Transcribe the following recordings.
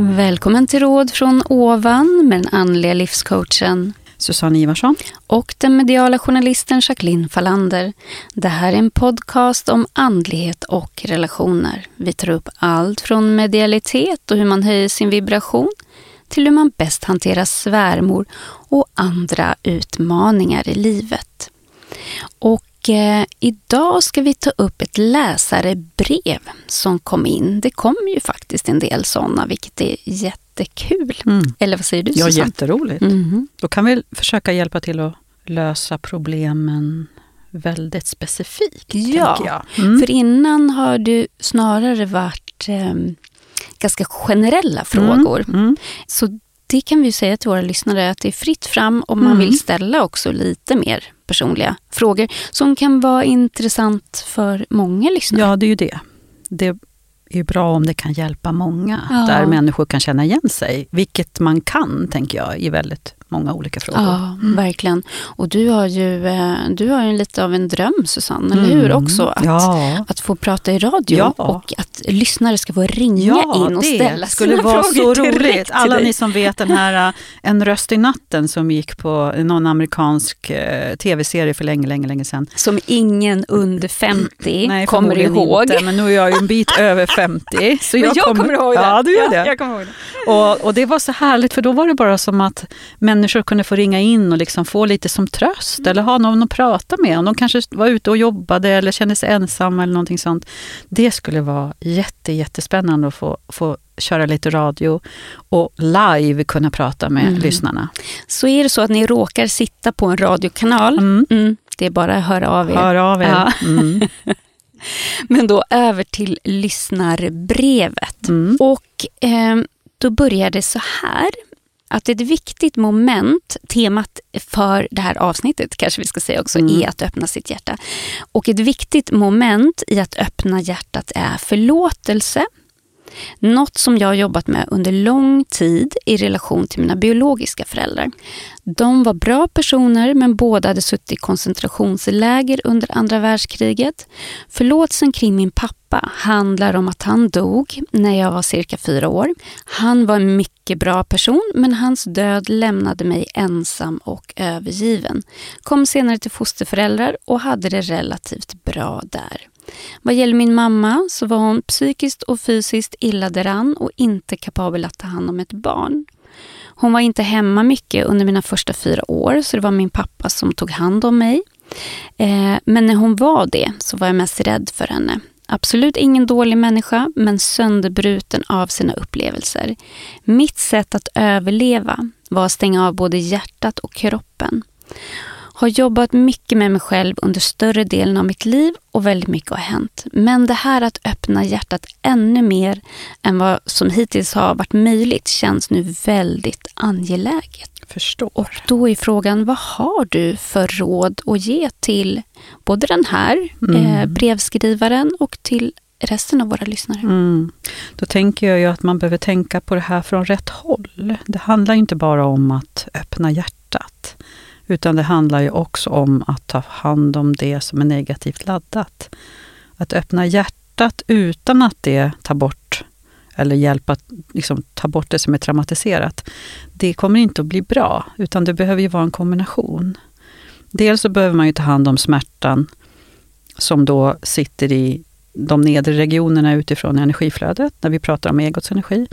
Välkommen till Råd från ovan med den andliga livscoachen Susanne Ivarsson. och den mediala journalisten Jacqueline Fallander. Det här är en podcast om andlighet och relationer. Vi tar upp allt från medialitet och hur man höjer sin vibration till hur man bäst hanterar svärmor och andra utmaningar i livet. Och eh, idag ska vi ta upp ett läsarebrev som kom in. Det kom ju faktiskt en del sådana, vilket är jättekul. Mm. Eller vad säger du Ja, Susanne? jätteroligt. Mhm. Då kan vi försöka hjälpa till att lösa problemen väldigt specifikt. Ja. Mm. För innan har det snarare varit eh, ganska generella frågor. Mm. Så det kan vi säga till våra lyssnare att det är fritt fram om man Mm. vill ställa också lite mer personliga frågor som kan vara intressant för många lyssnare. Ja, det är ju det. Det är bra om det kan hjälpa många, Ja. där människor kan känna igen sig. Vilket man kan, tänker jag, i väldigt många olika frågor. Ja, verkligen. Och du har ju, eh, du har ju lite av en dröm Susanne, eller Mm. hur? Också att, ja. att få prata i radio Ja. och att lyssnare ska få ringa Ja, in och det ställa skulle sina vara så frågor direkt roligt. till Alla ni som vet den här äh, En röst i natten som gick på någon amerikansk eh, tv-serie för länge, länge, länge sedan. Som ingen under 50 kommer förmodligen ihåg. Inte, men nu är jag ju en bit över 50. Så Men jag kommer ihåg det. Ja, du gör Ja, det. jag kommer ihåg det. Och, och det var så härligt, för då var det bara som att människor kunde få ringa in och liksom få lite som tröst, Mm. eller ha någon att prata med. Om de kanske var ute och jobbade eller kände sig ensamma eller någonting sånt. Det skulle vara jätte, jättespännande att få, få köra lite radio och live kunna prata med Mm. lyssnarna. Så är det så att ni råkar sitta på en radiokanal, Mm. mm, det är bara att höra av er. Hör av er. Ja. Mm. Men då över till lyssnarbrevet. Mm. Och eh, då börjar det så här. Att ett viktigt moment, temat för det här avsnittet kanske vi ska säga också, Mm. är att öppna sitt hjärta. Och ett viktigt moment i att öppna hjärtat är förlåtelse. Något som jag har jobbat med under lång tid i relation till mina biologiska föräldrar. De var bra personer men båda hade suttit i koncentrationsläger under andra världskriget. Förlåtelsen kring min pappa handlar om att han dog när jag var cirka fyra år. Han var en mycket bra person men hans död lämnade mig ensam och övergiven. Kom senare till fosterföräldrar och hade det relativt bra där. Vad gäller min mamma så var hon psykiskt och fysiskt illa däran och inte kapabel att ta hand om ett barn. Hon var inte hemma mycket under mina första fyra år så det var min pappa som tog hand om mig. Eh, men när hon var det så var jag mest rädd för henne. Absolut ingen dålig människa men sönderbruten av sina upplevelser. Mitt sätt att överleva var att stänga av både hjärtat och kroppen. Har jobbat mycket med mig själv under större delen av mitt liv och väldigt mycket har hänt. Men det här att öppna hjärtat ännu mer än vad som hittills har varit möjligt känns nu väldigt angeläget. Förstår. Och då är frågan, vad har du för råd att ge till både den här Mm. eh, brevskrivaren och till resten av våra lyssnare? Mm. Då tänker jag ju att man behöver tänka på det här från rätt håll. Det handlar inte bara om att öppna hjärtat, utan det handlar ju också om att ta hand om det som är negativt laddat. Att öppna hjärtat utan att det tar bort eller hjälpa att liksom, ta bort det som är traumatiserat, det kommer inte att bli bra, utan det behöver ju vara en kombination. Dels så behöver man ju ta hand om smärtan som då sitter i de nedre regionerna utifrån energiflödet, när vi pratar om egots energi.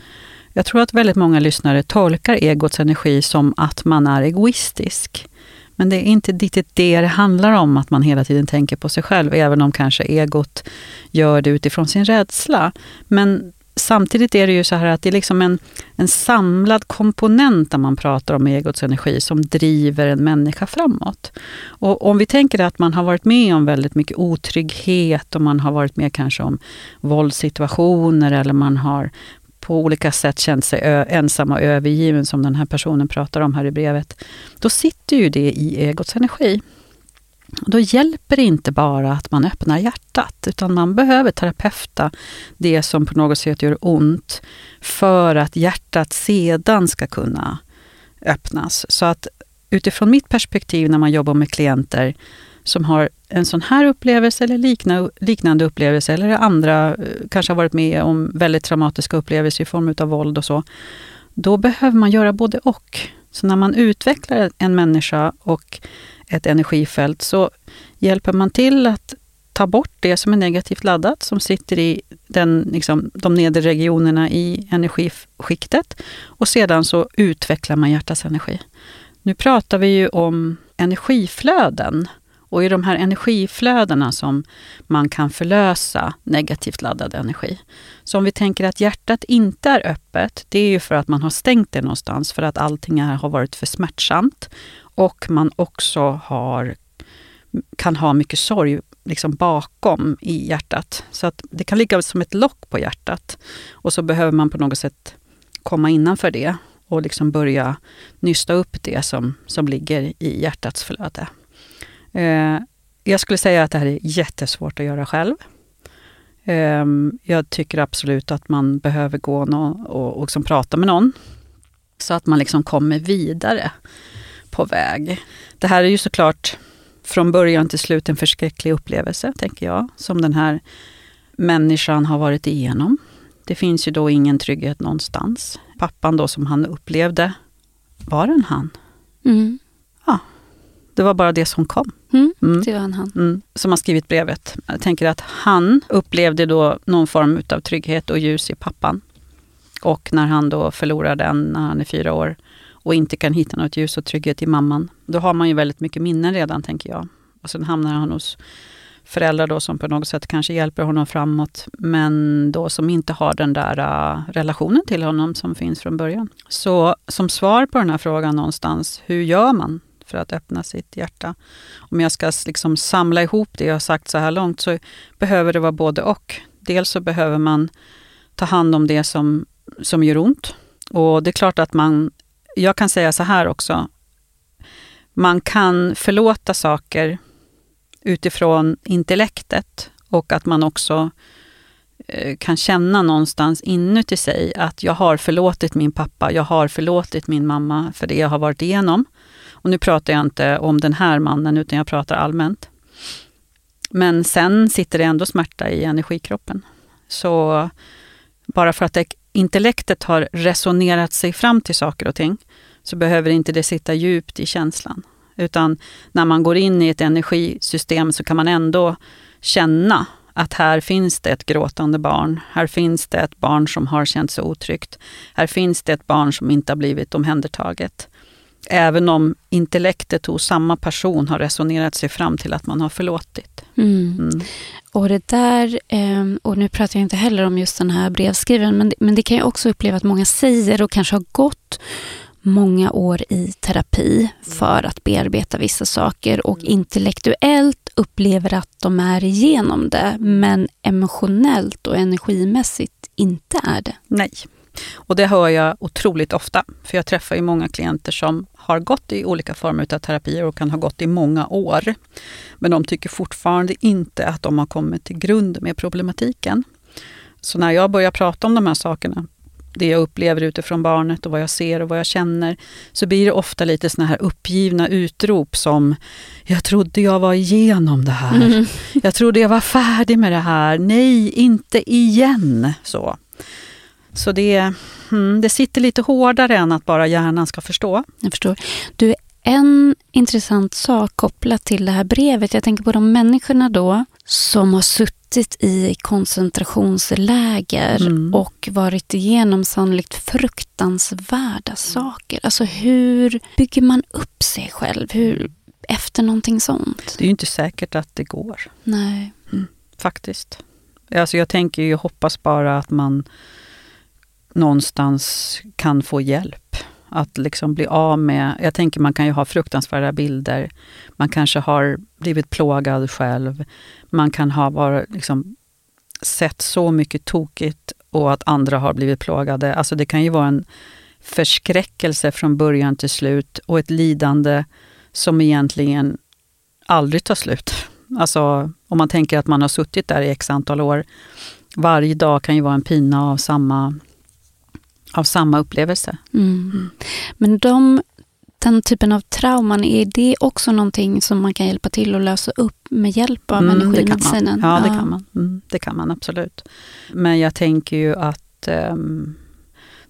Jag tror att väldigt många lyssnare tolkar egots energi som att man är egoistisk. Men det är inte riktigt det det handlar om, att man hela tiden tänker på sig själv, även om kanske egot gör det utifrån sin rädsla. Men samtidigt är det ju så här att det är liksom en, en samlad komponent när man pratar om egots energi som driver en människa framåt. Och om vi tänker att man har varit med om väldigt mycket otrygghet och man har varit med kanske om våldssituationer eller man har på olika sätt känt sig ensam och övergiven som den här personen pratar om här i brevet. Då sitter ju det i egots energi. Då hjälper det inte bara att man öppnar hjärtat, utan man behöver terapeuta det som på något sätt gör ont för att hjärtat sedan ska kunna öppnas. Så att utifrån mitt perspektiv när man jobbar med klienter som har en sån här upplevelse eller liknande upplevelse eller andra eh, kanske har varit med om väldigt traumatiska upplevelser i form av våld och så. Då behöver man göra både och. Så när man utvecklar en människa och ett energifält så hjälper man till att ta bort det som är negativt laddat, som sitter i den, liksom, de nedre regionerna i energiskiktet. Och sedan så utvecklar man hjärtats energi. Nu pratar vi ju om energiflöden. Och i de här energiflödena som man kan förlösa negativt laddad energi. Så om vi tänker att hjärtat inte är öppet, det är ju för att man har stängt det någonstans, för att allting har varit för smärtsamt. Och man också har, kan ha mycket sorg liksom bakom i hjärtat. Så att det kan ligga som ett lock på hjärtat. Och så behöver man på något sätt komma innanför det och liksom börja nysta upp det som, som ligger i hjärtats flöde. Eh, jag skulle säga att det här är jättesvårt att göra själv. Eh, jag tycker absolut att man behöver gå och, och, och liksom prata med någon. Så att man liksom kommer vidare på väg. Det här är ju såklart från början till slut en förskräcklig upplevelse, tänker jag, som den här människan har varit igenom. Det finns ju då ingen trygghet någonstans. Pappan då som han upplevde, var den han? Mm. Det var bara det som kom. Mm, mm. Det var en han. Mm, som har skrivit brevet. Jag tänker att han upplevde då någon form av trygghet och ljus i pappan. Och när han då förlorar den när han är fyra år och inte kan hitta något ljus och trygghet i mamman. Då har man ju väldigt mycket minnen redan, tänker jag. Och sen hamnar han hos föräldrar då som på något sätt kanske hjälper honom framåt, men då som inte har den där uh, relationen till honom som finns från början. Så som svar på den här frågan någonstans, hur gör man för att öppna sitt hjärta? Om jag ska liksom samla ihop det jag har sagt så här långt, så behöver det vara både och. Dels så behöver man ta hand om det som, som gör ont. Och det är klart att man jag kan säga så här också. Man kan förlåta saker utifrån intellektet och att man också eh, kan känna någonstans inuti sig att jag har förlåtit min pappa, jag har förlåtit min mamma för det jag har varit igenom. Och nu pratar jag inte om den här mannen, utan jag pratar allmänt. Men sen sitter det ändå smärta i energikroppen. Så bara för att intellektet har resonerat sig fram till saker och ting, så behöver inte det sitta djupt i känslan. Utan när man går in i ett energisystem så kan man ändå känna att här finns det ett gråtande barn. Här finns det ett barn som har känt sig otryggt. Här finns det ett barn som inte har blivit omhändertaget. Även om intellektet hos samma person har resonerat sig fram till att man har förlåtit. Mm. Mm. Och det där, ehm, och nu pratar jag inte heller om just den här brevskrivaren, men det, men det kan jag också uppleva att många säger och kanske har gått många år i terapi för att bearbeta vissa saker och intellektuellt upplever att de är igenom det, men emotionellt och energimässigt inte är det. Nej, och det hör jag otroligt ofta, för jag träffar ju många klienter som har gått i olika former av terapier och kan ha gått i många år. Men de tycker fortfarande inte att de har kommit till grund med problematiken. Så när jag börjar prata om de här sakerna, det jag upplever utifrån barnet och vad jag ser och vad jag känner, så blir det ofta lite såna här uppgivna utrop som Jag trodde jag var igenom det här. Mm. Jag trodde jag var färdig med det här. Nej, inte igen. Så. Så det, mm, det sitter lite hårdare än att bara hjärnan ska förstå. Jag förstår. Du, en intressant sak kopplat till det här brevet. Jag tänker på de människorna då som har suttit i koncentrationsläger mm. och varit igenom sannolikt fruktansvärda saker. Alltså hur bygger man upp sig själv hur, efter någonting sånt? Det är ju inte säkert att det går. Nej. Mm, faktiskt. Alltså jag tänker ju, hoppas bara att man någonstans kan få hjälp. Att liksom bli av med, jag tänker man kan ju ha fruktansvärda bilder. Man kanske har blivit plågad själv. Man kan ha varit, liksom, sett så mycket tokigt och att andra har blivit plågade. Alltså det kan ju vara en förskräckelse från början till slut och ett lidande som egentligen aldrig tar slut. Alltså om man tänker att man har suttit där i x antal år. Varje dag kan ju vara en pina av samma av samma upplevelse. Mm. Men de den typen av trauman, är det också någonting som man kan hjälpa till att lösa upp med hjälp av Mm, energimedicinen? Ja, det kan man. Mm, det kan man absolut. Men jag tänker ju att ehm,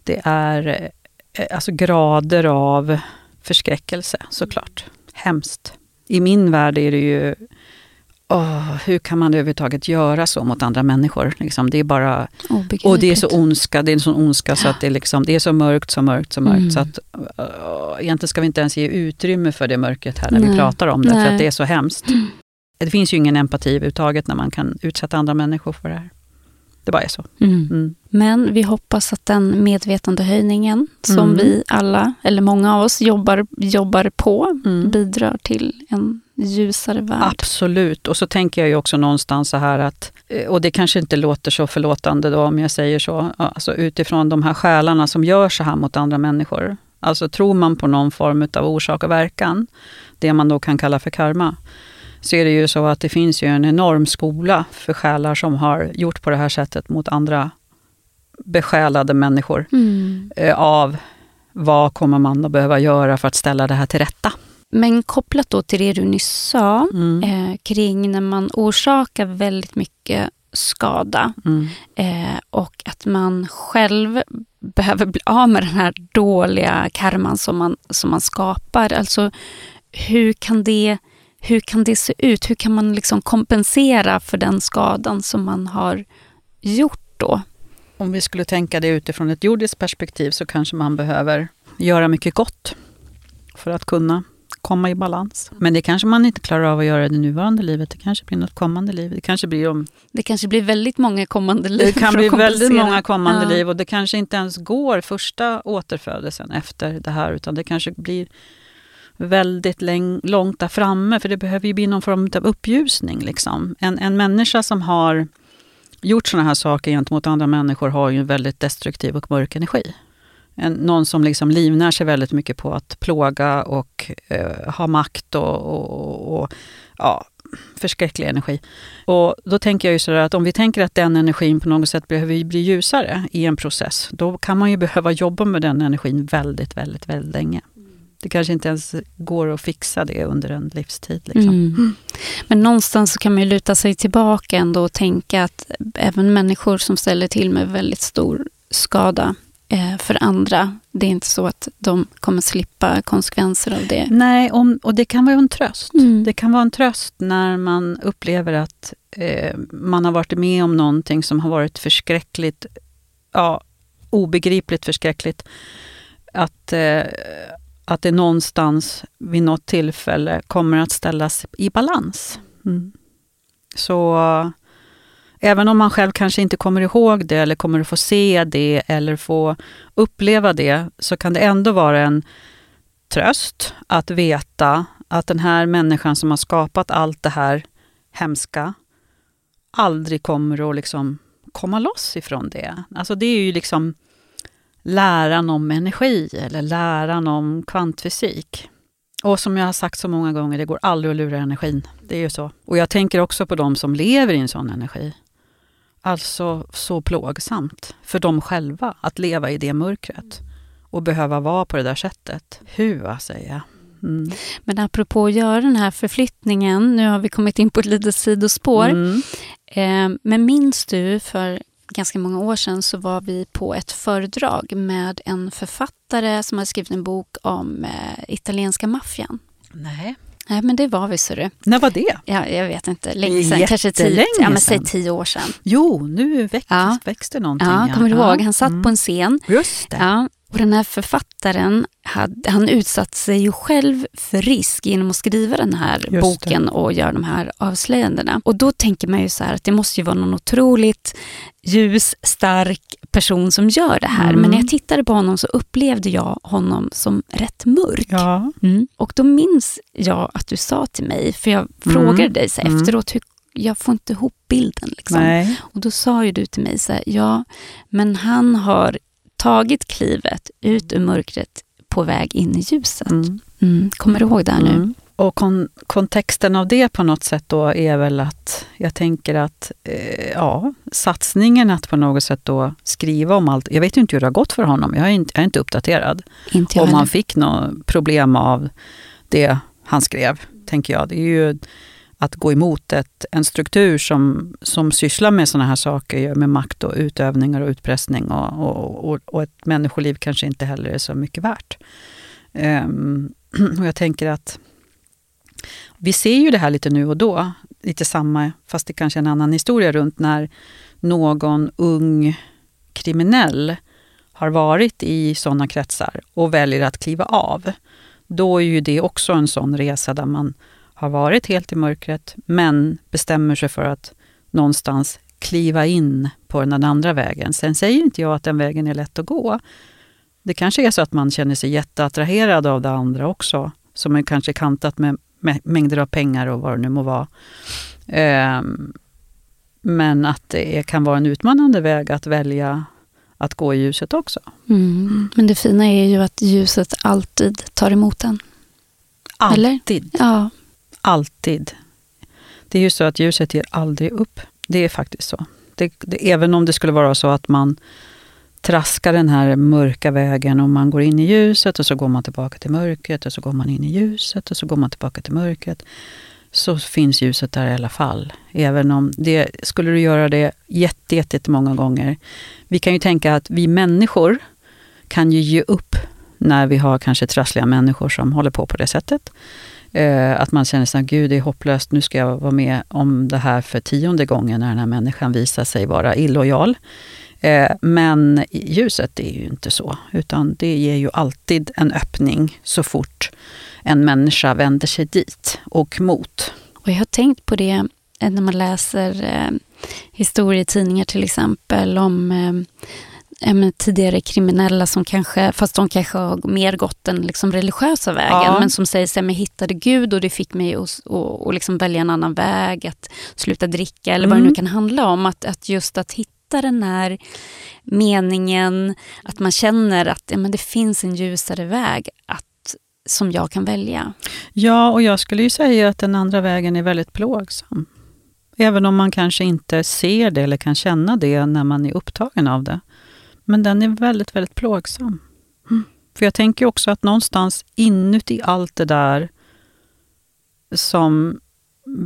det är eh, alltså grader av förskräckelse såklart. Hemskt. I min värld är det ju åh, hur kan man överhuvudtaget göra så mot andra människor? Liksom, det är bara, och det är så ondska, det är en sån ondska så att det är, liksom, det är så mörkt, så mörkt, så mörkt. Mm. Så att, uh, egentligen ska vi inte ens ge utrymme för det mörkret här när vi Nej. pratar om det, för Nej. att det är så hemskt. Det finns ju ingen empati överhuvudtaget när man kan utsätta andra människor för det här. Det bara är så. Mm. Mm. Men vi hoppas att den medvetandehöjningen som Mm. vi alla, eller många av oss, jobbar, jobbar på Mm. bidrar till en ljusare värld. Absolut. Och så tänker jag ju också någonstans så här att, eh, och det kanske inte låter så förlåtande då om jag säger så, alltså utifrån de här själarna som gör så här mot andra människor. Alltså tror man på någon form av orsak och verkan, det man då kan kalla för karma, så är det ju så att det finns ju en enorm skola för själar som har gjort på det här sättet mot andra besjälade människor Mm. eh, av vad kommer man att behöva göra för att ställa det här till rätta. Men kopplat då till det du nyss sa, Mm. eh, kring när man orsakar väldigt mycket skada Mm. eh, och att man själv behöver bli av med den här dåliga karman som man, som man skapar. Alltså hur kan det hur kan det se ut? Hur kan man liksom kompensera för den skadan som man har gjort då? Om vi skulle tänka det utifrån ett jordiskt perspektiv så kanske man behöver göra mycket gott för att kunna komma i balans. Men det kanske man inte klarar av att göra i det nuvarande livet. Det kanske blir något kommande liv. Det kanske blir om... Det kanske blir väldigt många kommande liv. Det kan bli väldigt många kommande Ja. liv och det kanske inte ens går första återfödelsen efter det här utan det kanske blir väldigt läng- långt där framme för det behöver ju bli någon form av uppljusning. Liksom. En, en människa som har gjort sådana här saker gentemot andra människor har ju en väldigt destruktiv och mörk energi. En, någon som liksom livnär sig väldigt mycket på att plåga och eh, ha makt och, och, och, ja, förskräcklig energi. Och då tänker jag ju sådär att om vi tänker att den energin på något sätt behöver bli ljusare i en process, då kan man ju behöva jobba med den energin väldigt, väldigt, väldigt länge. Det kanske inte ens går att fixa det under en livstid. Liksom. Mm. Men någonstans så kan man ju luta sig tillbaka ändå och tänka att även människor som ställer till med väldigt stor skada för andra, det är inte så att de kommer slippa konsekvenser av det. Nej, om, och det kan vara en tröst. Mm. Det kan vara en tröst när man upplever att eh, man har varit med om någonting som har varit förskräckligt, ja, obegripligt förskräckligt. Att, eh, att det någonstans vid något tillfälle kommer att ställas i balans. Mm. Så eh, även om man själv kanske inte kommer ihåg det eller kommer att få se det eller få uppleva det, så kan det ändå vara en tröst att veta att den här människan som har skapat allt det här hemska aldrig kommer att liksom komma loss ifrån det. Alltså det är ju liksom läran om energi eller läran om kvantfysik. Och som jag har sagt så många gånger, det går aldrig att lura energin. Det är ju så. Och jag tänker också på de som lever i en sån energi. Alltså så plågsamt för dem själva att leva i det mörkret och behöva vara på det där sättet. Hua, säger jag. Mm. Men apropå att göra den här förflyttningen, nu har vi kommit in på ett litet sidospår. Mm. Eh, men minns du, för ganska många år sedan så var vi på ett föredrag med en författare som har skrivit en bok om eh, italienska maffian. Nej. Nej, men det var vi, ser du. När var det? Ja, jag vet inte, länge sedan. Kanske tio, ja, men säg tio år sedan. Jo, nu växt, Ja. växte någonting. Ja, kommer du ihåg? Han satt Mm. på en scen. Just det. Ja, och den här författaren, han utsatt sig ju själv för risk genom att skriva den här boken och göra de här avslöjandena. Och då tänker man ju så här att det måste ju vara någon otroligt ljus, stark person som gör det här. Mm. Men när jag tittade på honom så upplevde jag honom som rätt mörk. Ja. Mm. Och då minns jag att du sa till mig, för jag frågade dig så Mm. efteråt, hur, jag får inte ihop bilden. Liksom. Och då sa ju du till mig så här, ja, men han har tagit klivet ut ur mörkret på väg in i ljuset. Mm. Mm. Kommer du ihåg det här nu? Mm. Och kon kontexten av det på något sätt då är väl att jag tänker att eh, ja, satsningen att på något sätt då skriva om allt. Jag vet ju inte hur det har gått för honom. Jag är inte, jag är inte uppdaterad. Inte om han fick något problem av det han skrev, tänker jag. Det är ju att gå emot ett, en struktur som, som sysslar med sådana här saker, med makt och utövningar och utpressning och, och, och, och ett människoliv kanske inte heller är så mycket värt. Um, och jag tänker att vi ser ju det här lite nu och då, lite samma, fast det kanske är en annan historia runt när någon ung kriminell har varit i sådana kretsar och väljer att kliva av. Då är ju det också en sån resa där man har varit helt i mörkret men bestämmer sig för att någonstans kliva in på den andra vägen. Sen säger inte jag att den vägen är lätt att gå. Det kanske är så att man känner sig jätteattraherad av det andra också, som är kanske kantat med mängder av pengar och vad det nu må vara. Um, men att det kan vara en utmanande väg att välja att gå i ljuset också. Mm. Men det fina är ju att ljuset alltid tar emot en. Alltid. Eller? Ja. Alltid. Det är ju så att ljuset ger aldrig upp. Det är faktiskt så. Det, det, även om det skulle vara så att man traskar den här mörka vägen och man går in i ljuset och så går man tillbaka till mörkret och så går man in i ljuset och så går man tillbaka till mörkret. Så finns ljuset där i alla fall. Även om det skulle du göra det jätte, jätte, många gånger. Vi kan ju tänka att vi människor kan ju ge upp när vi har kanske trassliga människor som håller på på det sättet. Eh, att man känner att gud det är hopplöst, nu ska jag vara med om det här för tionde gången när den här människan visar sig vara illojal. Eh, men ljuset är ju inte så, utan det ger ju alltid en öppning så fort en människa vänder sig dit och mot. Och jag har tänkt på det eh, när man läser eh, historietidningar till exempel om eh, tidigare kriminella som kanske, fast de kanske har mer gått den liksom religiösa vägen, ja. men som säger att jag hittade Gud och det fick mig att och, och liksom välja en annan väg, att sluta dricka eller vad mm. det nu kan handla om. Att, att just att hitta den här meningen, att man känner att ja, men det finns en ljusare väg att, som jag kan välja. Ja, och jag skulle ju säga att den andra vägen är väldigt plågsam. Även om man kanske inte ser det eller kan känna det när man är upptagen av det. Men den är väldigt, väldigt plågsam. Mm. För jag tänker också att någonstans inuti allt det där som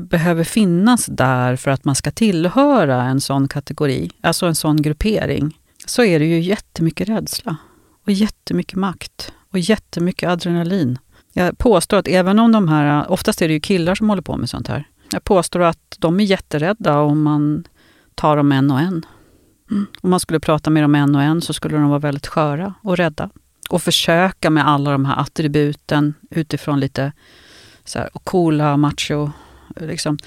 behöver finnas där för att man ska tillhöra en sån kategori, alltså en sån gruppering, så är det ju jättemycket rädsla och jättemycket makt och jättemycket adrenalin. Jag påstår att även om de här, oftast är det ju killar som håller på med sånt här. Jag påstår att de är jätterädda om man tar dem en och en. Mm. Om man skulle prata med dem en och en så skulle de vara väldigt sköra och rädda. Och försöka med alla de här attributen utifrån lite så här, coola, macho Liksom.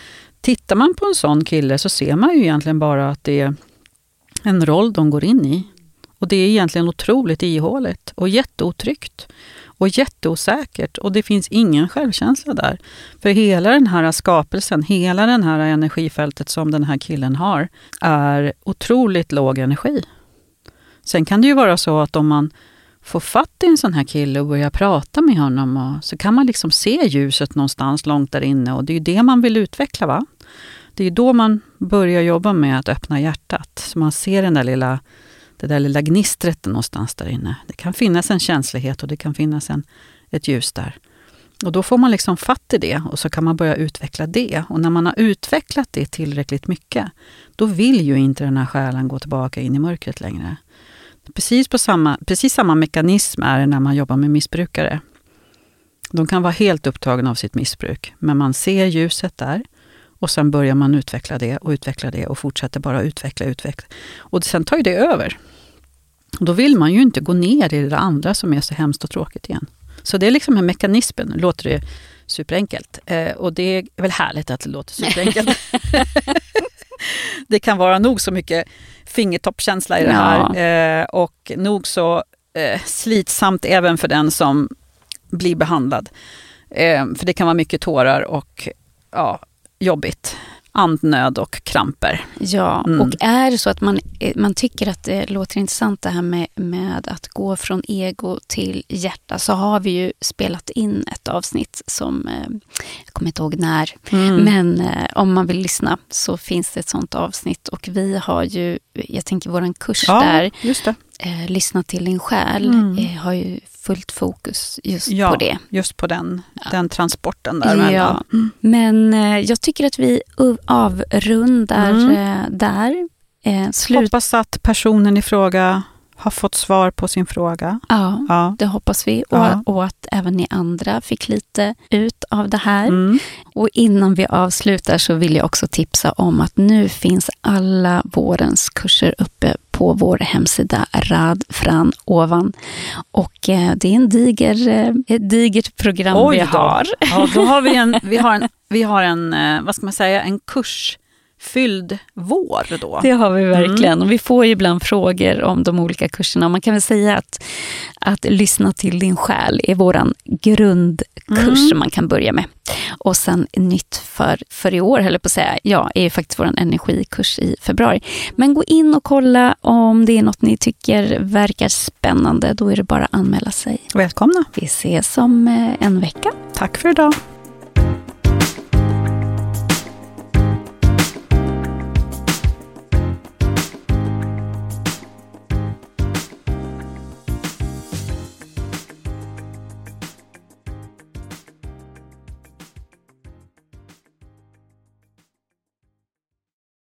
Tittar man på en sån kille så ser man ju egentligen bara att det är en roll de går in i. Och det är egentligen otroligt ihåligt och jätteotryggt och jätteosäkert och det finns ingen självkänsla där. För hela den här skapelsen, hela det här energifältet som den här killen har, är otroligt låg energi. Sen kan det ju vara så att om man får fatt i en sån här kille och börjar prata med honom och så kan man liksom se ljuset någonstans långt där inne och det är ju det man vill utveckla. va? Det är ju då man börjar jobba med att öppna hjärtat. Så man ser den där lilla, det där lilla gnistret någonstans där inne. Det kan finnas en känslighet och det kan finnas en, ett ljus där. Och då får man liksom fatt i det och så kan man börja utveckla det. Och när man har utvecklat det tillräckligt mycket, då vill ju inte den här själen gå tillbaka in i mörkret längre. Precis, på samma, precis samma mekanism är det när man jobbar med missbrukare. De kan vara helt upptagna av sitt missbruk, men man ser ljuset där och sen börjar man utveckla det och utveckla det och fortsätter bara utveckla, utveckla. Och sen tar ju det över. Då vill man ju inte gå ner i det andra som är så hemskt och tråkigt igen. Så det är liksom en mekanismen, låter det superenkelt. Eh, och det är väl härligt att det låter superenkelt. det kan vara nog så mycket fingertoppkänsla i det här. Eh, och nog så eh, slitsamt även för den som blir behandlad. Eh, för det kan vara mycket tårar och ja, jobbigt. andnöd och kramper. Ja, Mm. och är det så att man, eh, man tycker att det låter intressant det här med, med att gå från ego till hjärta så har vi ju spelat in ett avsnitt som, eh, jag kommer inte ihåg när, Mm. men eh, om man vill lyssna så finns det ett sånt avsnitt och vi har ju, jag tänker våran kurs ja, där, just det. Eh, Lyssna till din själ, Mm. eh, har ju fullt fokus just Ja. på det. Just på den, Ja. den transporten där. Ja. Mm. Men eh, jag tycker att vi avrundar Mm. eh, där. Eh, slut. Hoppas att personen i fråga har fått svar på sin fråga. Ja, Ja. det hoppas vi. Ja. Och, och att även ni andra fick lite ut av det här. Mm. Och innan vi avslutar så vill jag också tipsa om att nu finns alla vårens kurser uppe på vår hemsida Radfran ovan. Och eh, det är en diger, eh, ett digert program Oj vi då. har. Ja, då har vi en, vi har en, vi har en eh, vad ska man säga, en kursfylld vår då. Det har vi verkligen. Mm. Och vi får ju ibland frågor om de olika kurserna. Man kan väl säga att, att lyssna till din själ är våran grundkurs Mm. som man kan börja med. Och sen nytt för, för i år, höll jag på att säga, ja, är ju faktiskt vår energikurs i februari. Men gå in och kolla om det är något ni tycker verkar spännande. Då är det bara att anmäla sig. Välkomna. Vi ses om eh, en vecka. Tack för idag.